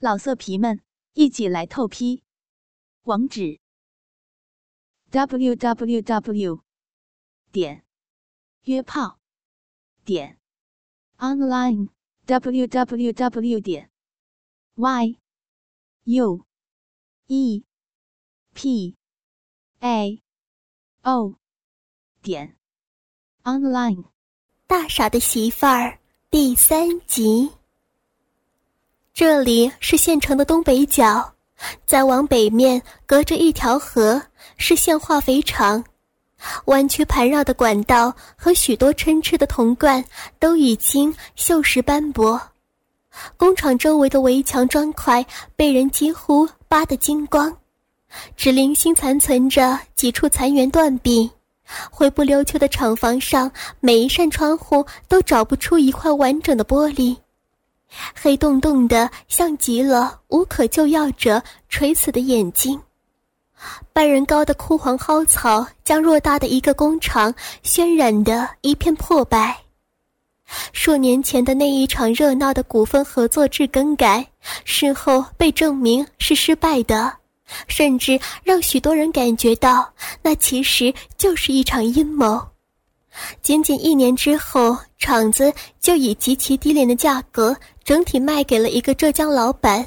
老色皮们，一起来透批！网址：w w w 点约炮点 online w w w 点 y u e p a o 点 online。大傻的媳妇儿第三集。这里是县城的东北角，再往北面隔着一条河是县化肥厂，弯曲盘绕的管道和许多参差的铜罐都已经锈蚀斑驳，工厂周围的围墙砖块被人几乎扒得精光，只零星残存着几处残垣断壁，灰不溜秋的厂房上每一扇窗户都找不出一块完整的玻璃。黑洞洞的，像极了无可救药者垂死的眼睛。半人高的枯黄蒿草，将偌大的一个工厂渲染的一片破败。数年前的那一场热闹的股份合作制更改，事后被证明是失败的，甚至让许多人感觉到，那其实就是一场阴谋。仅仅一年之后，厂子就以极其低廉的价格整体卖给了一个浙江老板。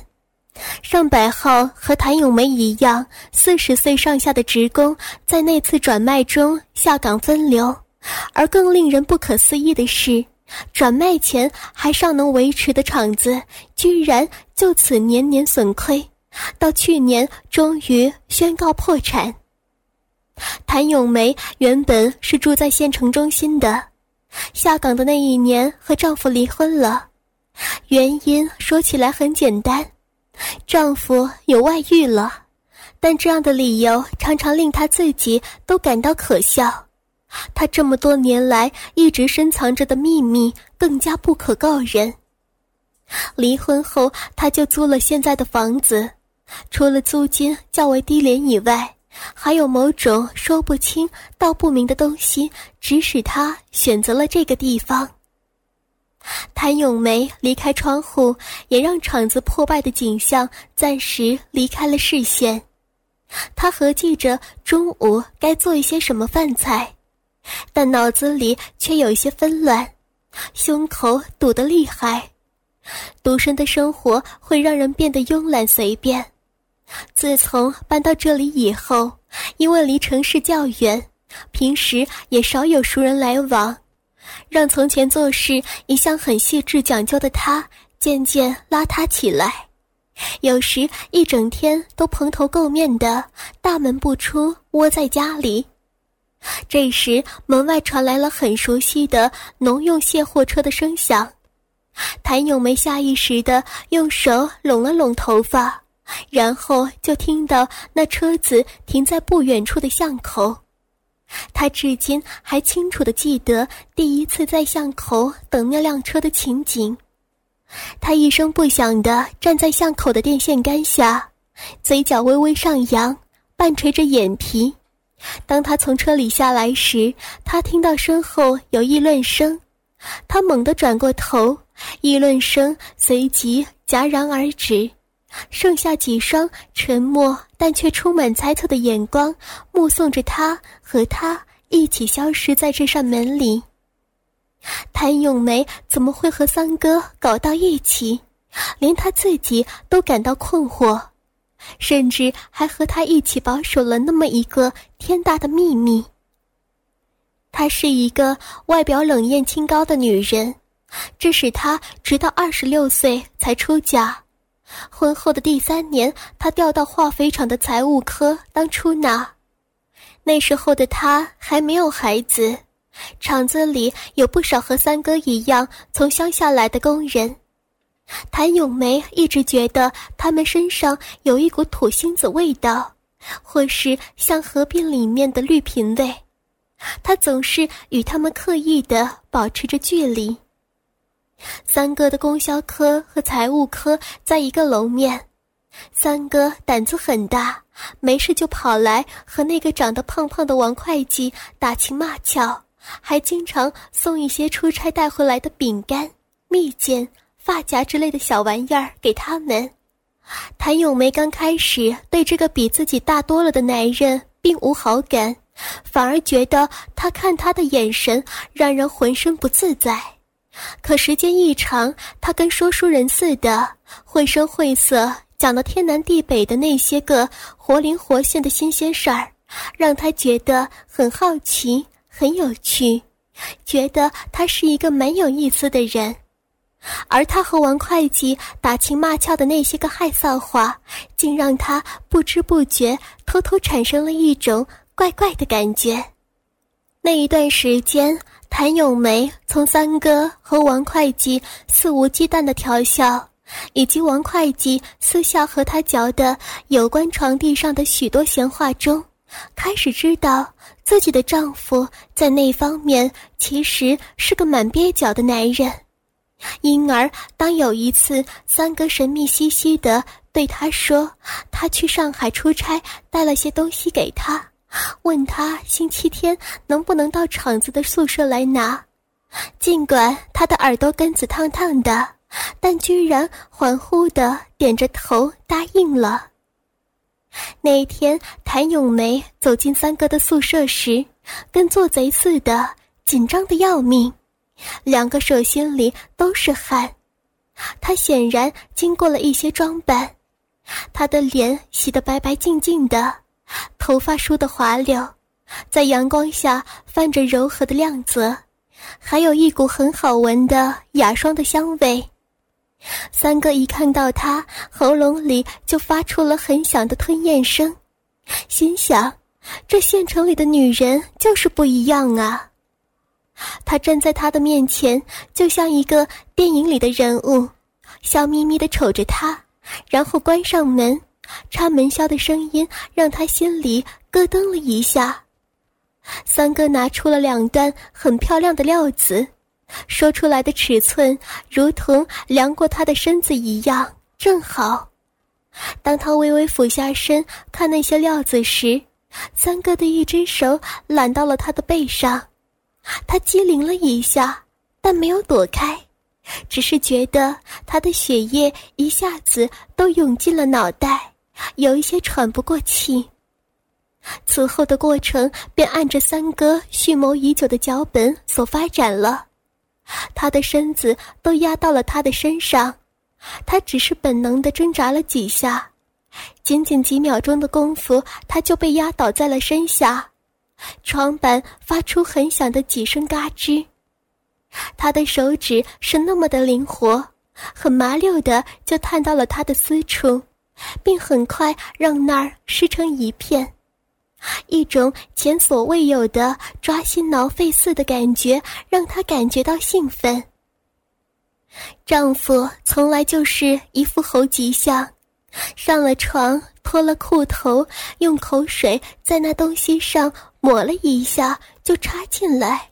上百号和谭咏梅一样四十岁上下的职工在那次转卖中下岗分流，而更令人不可思议的是，转卖前还尚能维持的厂子，居然就此年年损亏，到去年终于宣告破产。谭咏梅原本是住在县城中心的，下岗的那一年和丈夫离婚了，原因说起来很简单，丈夫有外遇了，但这样的理由常常令她自己都感到可笑。她这么多年来一直深藏着的秘密更加不可告人。离婚后，她就租了现在的房子，除了租金较为低廉以外。还有某种说不清道不明的东西，指使她选择了这个地方。谭咏梅离开窗户，也让厂子破败的景象暂时离开了视线。他合计着中午该做一些什么饭菜，但脑子里却有一些纷乱，胸口堵得厉害。独身的生活会让人变得慵懒随便。自从搬到这里以后，因为离城市较远，平时也少有熟人来往，让从前做事一向很细致讲究的他渐渐邋遢起来。有时一整天都蓬头垢面的，大门不出，窝在家里。这时门外传来了很熟悉的农用卸货车的声响，谭咏梅下意识地用手拢了拢头发。然后就听到那车子停在不远处的巷口，他至今还清楚地记得第一次在巷口等那辆车的情景。他一声不响地站在巷口的电线杆下，嘴角微微上扬，半垂着眼皮。当他从车里下来时，他听到身后有议论声，他猛地转过头，议论声随即戛然而止。剩下几双沉默但却充满猜测的眼光，目送着他和他一起消失在这扇门里。谭咏梅怎么会和三哥搞到一起？连他自己都感到困惑，甚至还和他一起保守了那么一个天大的秘密。她是一个外表冷艳清高的女人，这使她直到二十六岁才出嫁。婚后的第三年，他调到化肥厂的财务科当出纳。那时候的他还没有孩子，厂子里有不少和三哥一样从乡下来的工人。谭咏梅一直觉得他们身上有一股土星子味道，或是像河边里面的绿萍味。她总是与他们刻意的保持着距离。三哥的供销科和财务科在一个楼面，三哥胆子很大，没事就跑来和那个长得胖胖的王会计打情骂俏，还经常送一些出差带回来的饼干、蜜饯、发夹之类的小玩意儿给他们。谭咏梅刚开始对这个比自己大多了的男人并无好感，反而觉得他看他的眼神让人浑身不自在。可时间一长，他跟说书人似的，绘声绘色讲的天南地北的那些个活灵活现的新鲜事儿，让他觉得很好奇、很有趣，觉得他是一个蛮有意思的人。而他和王会计打情骂俏的那些个害臊话，竟让他不知不觉偷偷产生了一种怪怪的感觉。那一段时间，谭咏梅从三哥和王会计肆无忌惮的调笑，以及王会计私下和他嚼的有关床地上的许多闲话中，开始知道自己的丈夫在那方面其实是个蛮蹩脚的男人。因而，当有一次三哥神秘兮兮的对他说，他去上海出差，带了些东西给他，问他星期天能不能到厂子的宿舍来拿。尽管他的耳朵根子烫烫的，但居然恍惚的点着头答应了。那天，谭咏梅走进三哥的宿舍时，跟做贼似的，紧张的要命。两个手心里都是汗，他显然经过了一些装扮，他的脸洗得白白净净的，头发梳得滑溜，在阳光下泛着柔和的亮泽，还有一股很好闻的雅霜的香味。三哥一看到他，喉咙里就发出了很响的吞咽声，心想：这县城里的女人就是不一样啊。他站在他的面前，就像一个电影里的人物，笑眯眯地瞅着他，然后关上门，插门销的声音让他心里咯噔了一下。三哥拿出了两段很漂亮的料子，说出来的尺寸如同量过他的身子一样，正好。当他微微俯下身看那些料子时，三哥的一只手揽到了他的背上。他机灵了一下，但没有躲开，只是觉得他的血液一下子都涌进了脑袋，有一些喘不过气。此后的过程便按着三哥蓄谋已久的脚本所发展了，他的身子都压到了他的身上，他只是本能的挣扎了几下，仅仅几秒钟的功夫，他就被压倒在了身下。床板发出很响的几声嘎吱，他的手指是那么的灵活，很麻溜的就探到了他的私处，并很快让那儿湿成一片，一种前所未有的抓心挠肺似的感觉让他感觉到兴奋。丈夫从来就是一副猴急相，上了床脱了裤头，用口水在那东西上。抹了一下就插进来，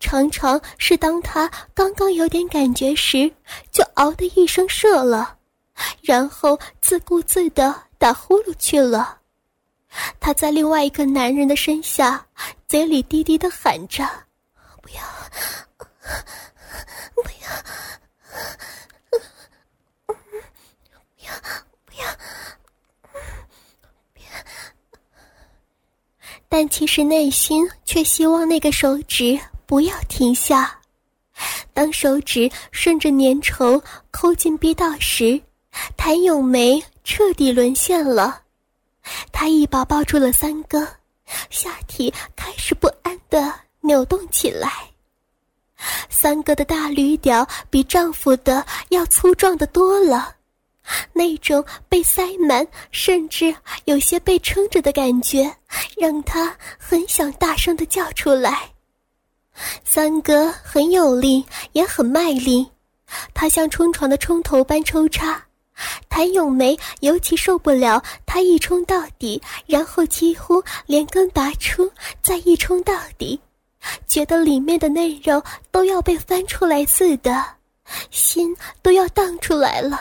常常是当他刚刚有点感觉时，就嗷的一声射了，然后自顾自的打呼噜去了。他在另外一个男人的身下，嘴里低低的喊着：“不要，不要，不要，不要。”但其实内心却希望那个手指不要停下。当手指顺着粘稠抠进逼道时，谭咏梅彻底沦陷了。她一把抱住了三哥，下体开始不安地扭动起来。三哥的大驴屌比丈夫的要粗壮的多了。那种被塞满，甚至有些被撑着的感觉，让他很想大声的叫出来。三哥很有力，也很卖力，他像冲床的冲头般抽插。谭咏梅尤其受不了他一冲到底，然后几乎连根拔出，再一冲到底，觉得里面的内肉都要被翻出来似的，心都要荡出来了。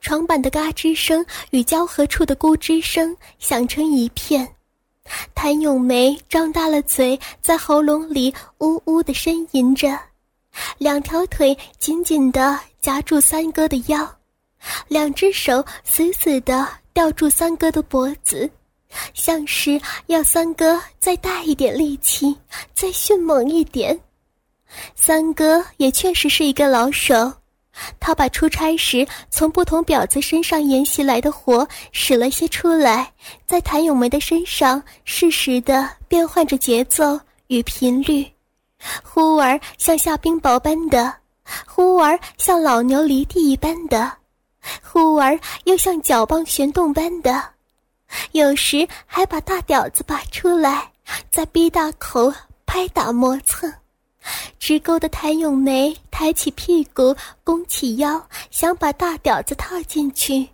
床板的嘎吱声与交合处的咕吱声响成一片，谭咏梅张大了嘴，在喉咙里呜呜的呻吟着，两条腿紧紧地夹住三哥的腰，两只手死死地吊住三哥的脖子，像是要三哥再大一点力气，再迅猛一点。三哥也确实是一个老手，他把出差时从不同婊子身上沿袭来的活使了些出来，在谭咏梅的身上适时的变换着节奏与频率，忽而像下冰雹般的，忽而像老牛犁地一般的，忽而又像脚棒旋动般的，有时还把大屌子拔出来，在逼大口拍打磨蹭。直勾的谭咏梅抬起屁股，弓起腰，想把大屌子套进去。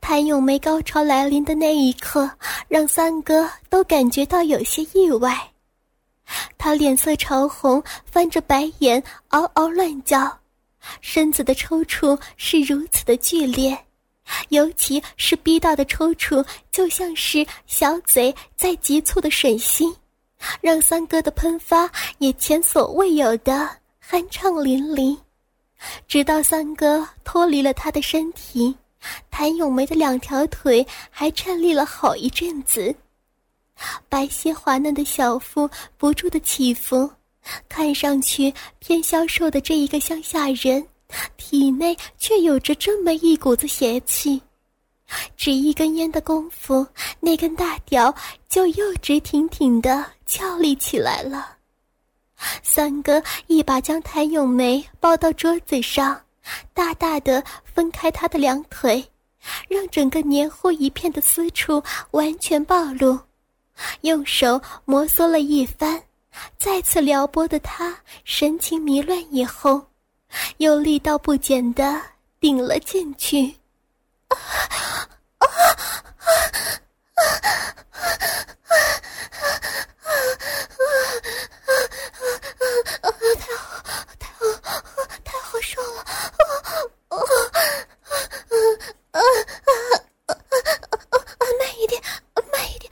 谭咏梅高潮来临的那一刻，让三哥都感觉到有些意外。他脸色潮红，翻着白眼，嗷嗷乱叫，身子的抽搐是如此的剧烈，尤其是逼到的抽搐，就像是小嘴在急促的吮吸。让三哥的喷发也前所未有的酣畅淋漓，直到三哥脱离了他的身体，谭咏梅的两条腿还颤栗了好一阵子，白皙滑嫩的小腹不住的起伏，看上去偏消瘦的这一个乡下人，体内却有着这么一股子邪气。只一根烟的功夫，那根大屌就又直挺挺的翘立起来了。三哥一把将谭咏梅抱到桌子上，大大的分开她的两腿，让整个黏糊一片的私处完全暴露。用手摩挲了一番，再次撩拨的他神情迷乱以后，又力道不减的顶了进去。太好，太好，太好受了！慢一点，慢一点！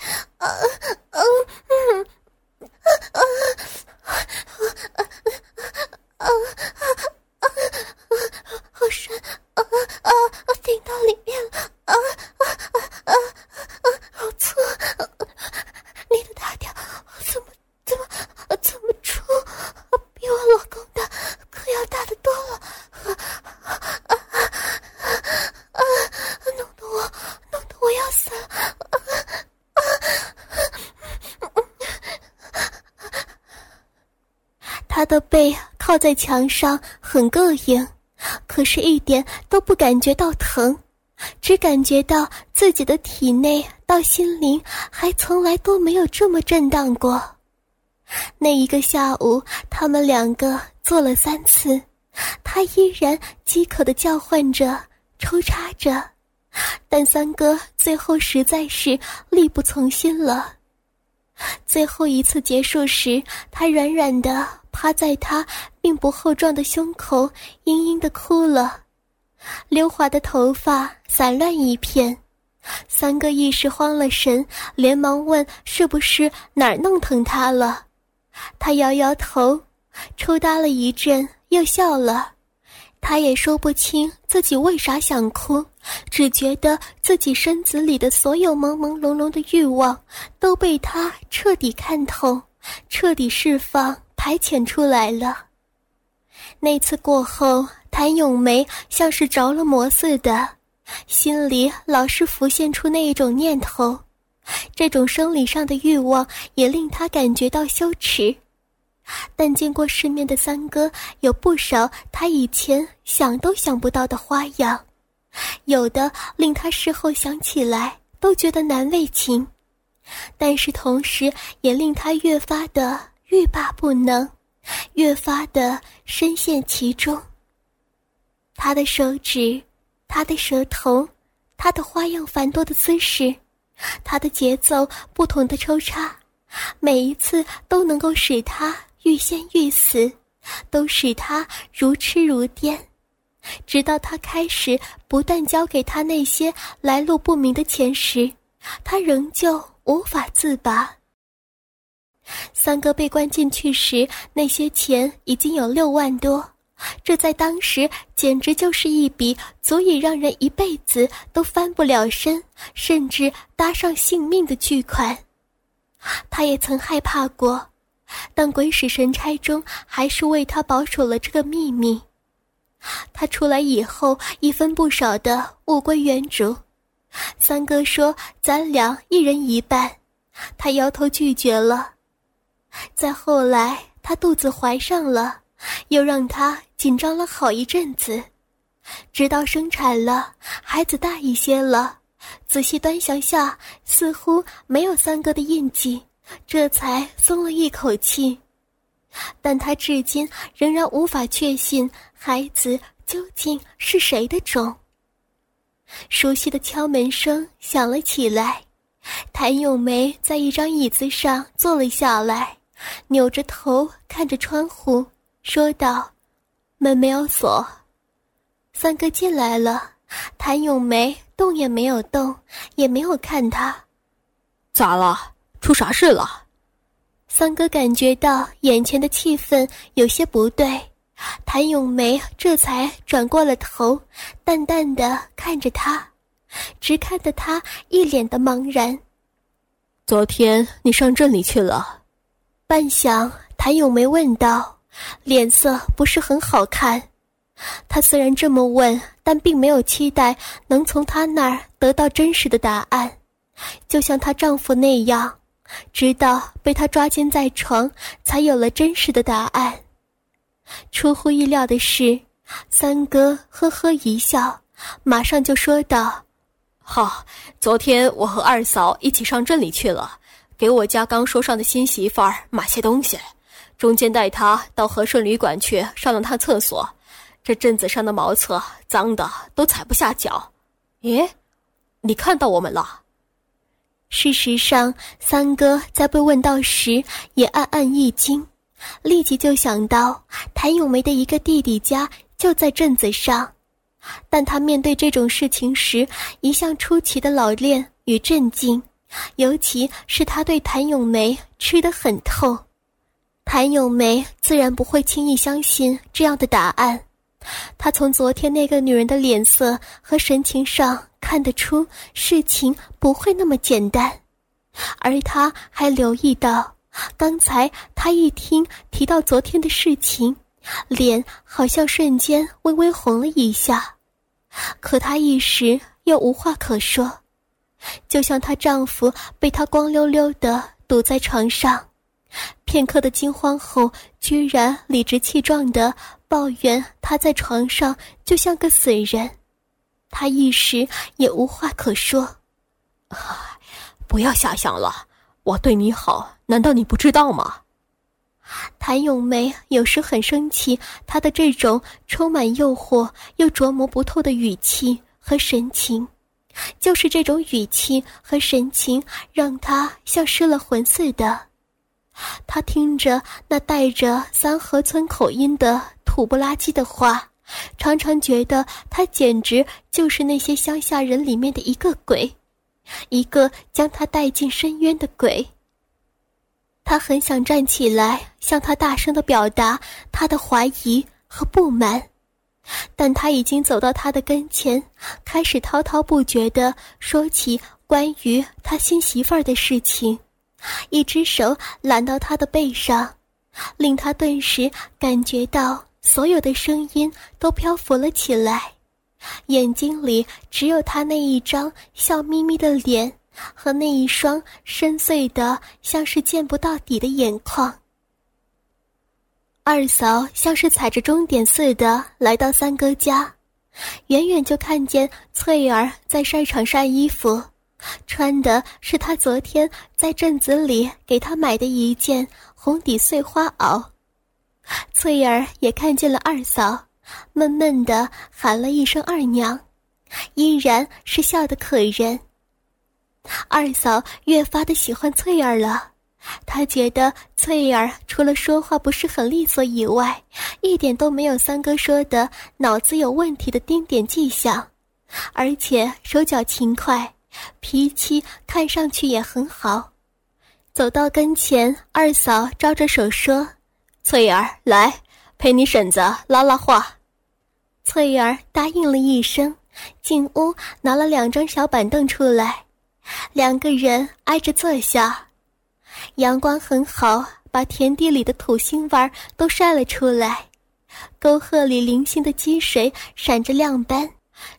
好深！啊啊啊！顶到里面了！啊啊啊啊啊！好粗！你的大屌怎么怎么怎么粗？比我老公的可要大的多了！啊啊啊！弄得我弄得我要死了！啊啊！他的背在墙上，很膈应。可是，一点都不感觉到疼，只感觉到自己的体内到心灵还从来都没有这么震荡过。那一个下午，他们两个做了三次，他依然饥渴的叫唤着、抽插着，但三哥最后实在是力不从心了。最后一次结束时，他软软的趴在他并不厚壮的胸口，嘤嘤的哭了，溜滑的头发散乱一片。三哥一时慌了神，连忙问：“是不是哪儿弄疼他了？”他摇摇头，抽搭了一阵，又笑了。他也说不清自己为啥想哭，只觉得自己身子里的所有朦朦胧胧的欲望都被他彻底看透、彻底释放、排遣出来了。那次过后，谭咏梅像是着了魔似的，心里老是浮现出那一种念头，这种生理上的欲望也令她感觉到羞耻。但见过世面的三哥有不少他以前想都想不到的花样，有的令他事后想起来都觉得难为情，但是同时也令他越发的欲罢不能，越发的深陷其中。他的手指，他的舌头，他的花样繁多的姿势，他的节奏不同的抽插，每一次都能够使他。欲仙欲死，都使他如痴如癫，直到他开始不断交给他那些来路不明的钱时，他仍旧无法自拔。三哥被关进去时，那些钱已经有六万多，这在当时简直就是一笔足以让人一辈子都翻不了身，甚至搭上性命的巨款。他也曾害怕过，但鬼使神差中还是为他保守了这个秘密。他出来以后，一分不少的物归原主。三哥说：“咱俩一人一半。”他摇头拒绝了。再后来，他肚子怀上了，又让他紧张了好一阵子，直到生产了，孩子大一些了，仔细端详下，似乎没有三哥的印记，这才松了一口气。但他至今仍然无法确信孩子究竟是谁的种。熟悉的敲门声响了起来，谭咏梅在一张椅子上坐了下来。扭着头看着窗户，说道：“门没有锁。”三哥进来了，谭咏梅动也没有动，也没有看他。咋了？出啥事了？三哥感觉到眼前的气氛有些不对，谭咏梅这才转过了头，淡淡的看着他，直看得他一脸的茫然。昨天你上镇里去了。半晌，谭咏梅问道，脸色不是很好看。她虽然这么问，但并没有期待能从他那儿得到真实的答案，就像她丈夫那样，直到被他抓奸在床，才有了真实的答案。出乎意料的是，三哥呵呵一笑，马上就说道：“好，昨天我和二嫂一起上镇里去了。”给我家刚说上的新媳妇儿买些东西，中间带她到和顺旅馆去上了趟厕所。这镇子上的茅厕脏的都踩不下脚。咦，你看到我们了？事实上，三哥在被问到时也暗暗一惊，立即就想到谭咏梅的一个弟弟家就在镇子上，但他面对这种事情时一向出奇的老练与镇静。尤其是他对谭咏梅吃得很透，谭咏梅自然不会轻易相信这样的答案。他从昨天那个女人的脸色和神情上看得出事情不会那么简单，而他还留意到，刚才他一听提到昨天的事情，脸好像瞬间微微红了一下，可他一时又无话可说。就像她丈夫被她光溜溜的堵在床上，片刻的惊慌后，居然理直气壮的抱怨她在床上就像个死人，她一时也无话可说。不要瞎想了，我对你好，难道你不知道吗？谭咏梅有时很生气，他的这种充满诱惑又琢磨不透的语气和神情。就是这种语气和神情，让他像失了魂似的。他听着那带着三河村口音的土不拉几的话，常常觉得他简直就是那些乡下人里面的一个鬼，一个将他带进深渊的鬼。他很想站起来，向他大声的表达他的怀疑和不满。但他已经走到他的跟前，开始滔滔不绝地说起关于他新媳妇儿的事情，一只手揽到他的背上，令他顿时感觉到所有的声音都漂浮了起来，眼睛里只有他那一张笑眯眯的脸和那一双深邃的像是见不到底的眼眶。二嫂像是踩着终点似的来到三哥家，远远就看见翠儿在晒场晒衣服，穿的是她昨天在镇子里给她买的一件红底碎花袄。翠儿也看见了二嫂，闷闷的喊了一声“二娘”，依然是笑得可人。二嫂越发的喜欢翠儿了。他觉得翠儿除了说话不是很利索以外，一点都没有三哥说的脑子有问题的丁点迹象，而且手脚勤快，脾气看上去也很好。走到跟前，二嫂招着手说：“翠儿，来，陪你婶子拉拉话。翠儿答应了一声，进屋拿了两张小板凳出来，两个人挨着坐下。阳光很好，把田地里的土腥味都晒了出来。沟壑里零星的积水闪着亮斑，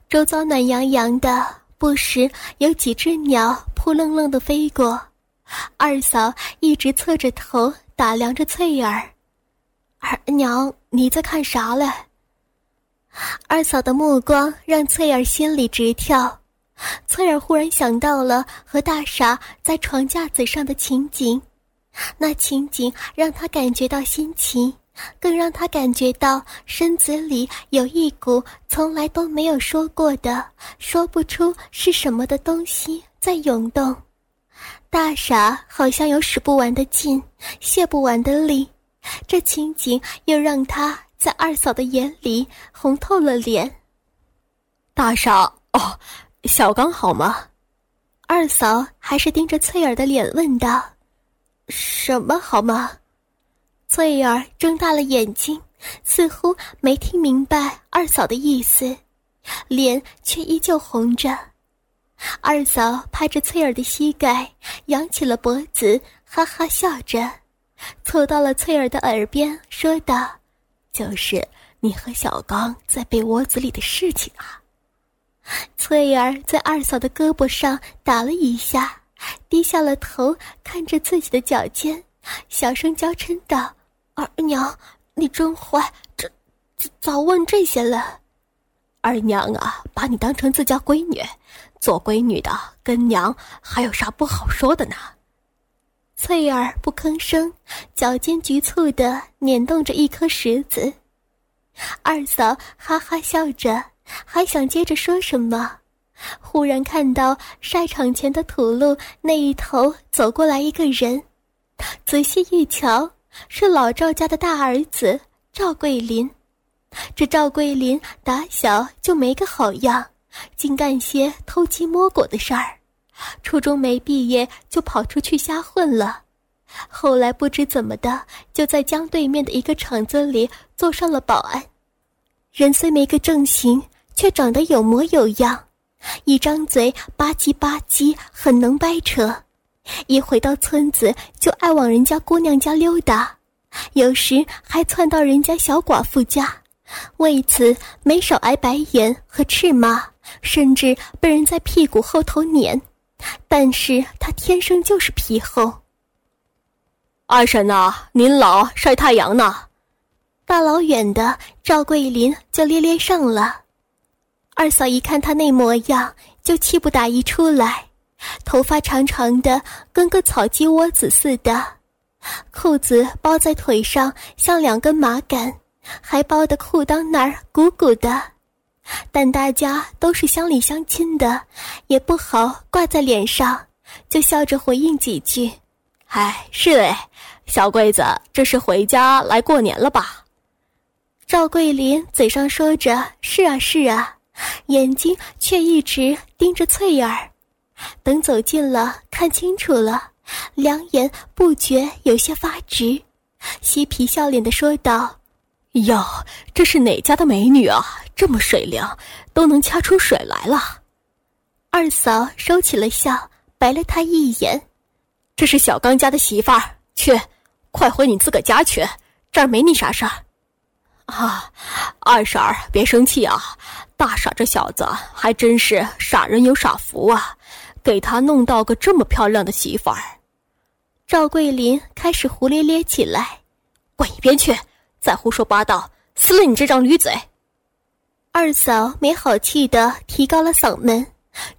周遭暖洋洋的，不时有几只鸟扑棱棱的飞过。二嫂一直侧着头打量着翠儿，二娘，你在看啥嘞？二嫂的目光让翠儿心里直跳。翠儿忽然想到了和大傻在床架子上的情景，那情景让他感觉到新奇，更让他感觉到身子里有一股从来都没有说过的、说不出是什么的东西在涌动。大傻好像有使不完的劲，泄不完的力，这情景又让他在二嫂的眼里红透了脸。大傻哦，小刚好吗？二嫂还是盯着翠儿的脸问道：“什么好吗？”翠儿睁大了眼睛，似乎没听明白二嫂的意思，脸却依旧红着。二嫂拍着翠儿的膝盖，扬起了脖子，哈哈笑着，凑到了翠儿的耳边说道：“就是你和小刚在被窝子里的事情啊。”翠儿在二嫂的胳膊上打了一下，低下了头，看着自己的脚尖，小声娇嗔道：“二娘，你真坏，这早问这些了。二娘啊，把你当成自家闺女。”做闺女的跟娘还有啥不好说的呢？翠儿不吭声，脚尖局促地捻动着一颗石子。二嫂哈哈笑着，还想接着说什么，忽然看到晒场前的土路那一头走过来一个人，仔细一瞧，是老赵家的大儿子赵桂林。这赵桂林打小就没个好样。竟干些偷鸡摸狗的事儿，初中没毕业就跑出去瞎混了，后来不知怎么的，就在江对面的一个厂子里做上了保安。人虽没个正形，却长得有模有样，一张嘴吧唧吧唧，很能掰扯。一回到村子，就爱往人家姑娘家溜达，有时还窜到人家小寡妇家，为此没少挨白眼和斥骂。甚至被人在屁股后头撵，但是他天生就是皮厚。二婶呐，您老晒太阳呢，大老远的赵桂林就咧咧上了。二嫂一看他那模样，就气不打一处来，头发长长的，跟个草鸡窝子似的，裤子包在腿上像两根麻杆，还包的裤裆那儿鼓鼓的。但大家都是乡里乡亲的，也不好挂在脸上，就笑着回应几句：“哎，是嘞，小桂子这是回家来过年了吧？”赵桂林嘴上说着“是啊，是啊”，眼睛却一直盯着翠儿。等走近了，看清楚了，两眼不觉有些发直，嬉皮笑脸的说道。哟，这是哪家的美女啊？这么水灵，都能掐出水来了。二嫂收起了笑，白了他一眼：“这是小刚家的媳妇儿，去，快回你自个家去，这儿没你啥事儿。”啊，二婶儿别生气啊，大傻这小子还真是傻人有傻福啊，给他弄到个这么漂亮的媳妇儿。赵桂林开始胡咧咧起来：“滚一边去！”再胡说八道，撕了你这张驴嘴！二嫂没好气的提高了嗓门，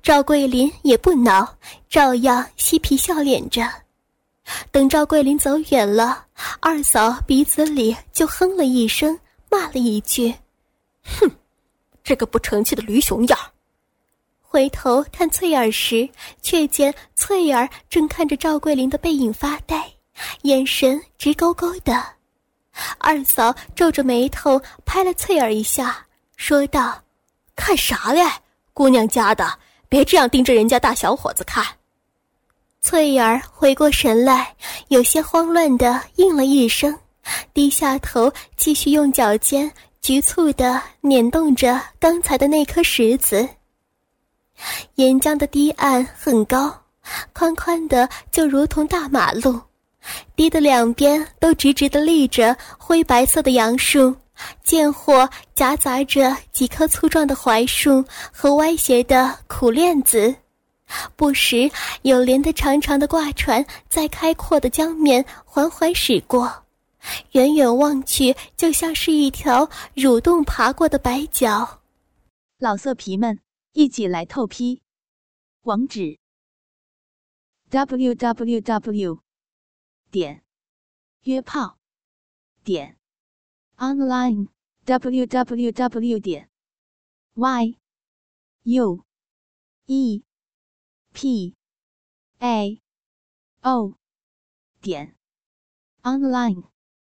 赵桂林也不恼，照样嬉皮笑脸着。等赵桂林走远了，二嫂鼻子里就哼了一声，骂了一句：“哼，这个不成器的驴熊样！”回头看翠儿时，却见翠儿正看着赵桂林的背影发呆，眼神直勾勾的。二嫂皱着眉头拍了翠儿一下，说道：“看啥嘞？姑娘家的，别这样盯着人家大小伙子看。”翠儿回过神来，有些慌乱的应了一声，低下头继续用脚尖局促地捻动着刚才的那颗石子。岩浆的堤岸很高，宽宽的就如同大马路，堤的两边都直直地立着灰白色的杨树。间或夹杂着几棵粗壮的槐树和歪斜的苦楝子，不时有连的长长的挂船在开阔的江面缓缓驶过，远远望去就像是一条蠕动爬过的白脚。老色皮们，一起来透批！网址：w w w. 点约炮点。online www 点 y u e p a o 点 online。